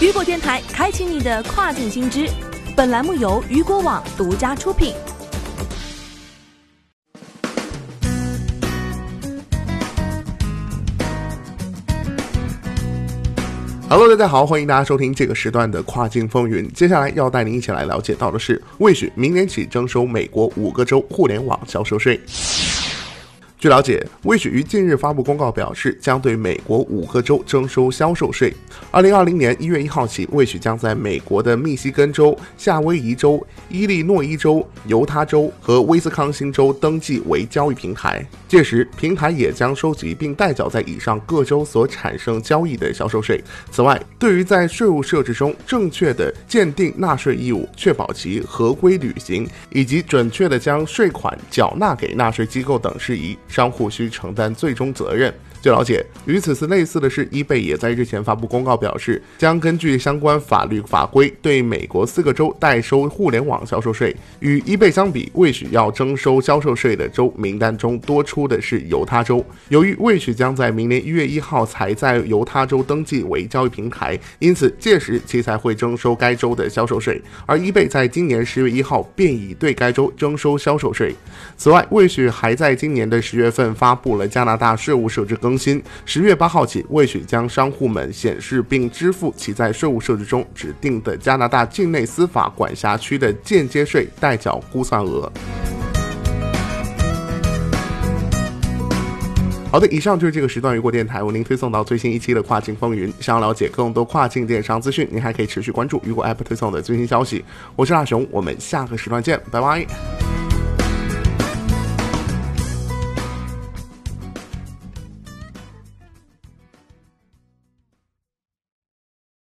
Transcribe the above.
雨果电台开启你的跨境新知。本栏目由雨果网独家出品。Hello，大家好，欢迎大家收听这个时段的跨境风云。接下来要带您一起来了解到的是，魏许明年起征收美国五个州互联网销售税。据了解，魏许于近日发布公告表示，将对美国五个州征收销售税。二零二零年一月一号起，魏许将在美国的密西根州、夏威夷州、伊利诺伊州、犹他州和威斯康星州登记为交易平台。届时，平台也将收集并代缴在以上各州所产生交易的销售税。此外，对于在税务设置中正确的鉴定纳税义务，确保其合规履行，以及准确的将税款缴纳给纳税机构等事宜。商户需承担最终责任。据了解，与此次类似的是，eBay 也在日前发布公告，表示将根据相关法律法规对美国四个州代收互联网销售税。与 eBay 相比，未许要征收销售税的州名单中多出的是犹他州。由于未许将在明年一月一号才在犹他州登记为交易平台，因此届时其才会征收该州的销售税。而 eBay 在今年十月一号便已对该州征收销售税。此外，未许还在今年的十月份发布了加拿大税务设置更。更新十月八号起，未许将商户们显示并支付其在税务设置中指定的加拿大境内司法管辖区的间接税代缴估算额。好的，以上就是这个时段雨果电台为您推送到最新一期的跨境风云。想要了解更多跨境电商资讯，您还可以持续关注雨果 App 推送的最新消息。我是大熊，我们下个时段见，拜拜。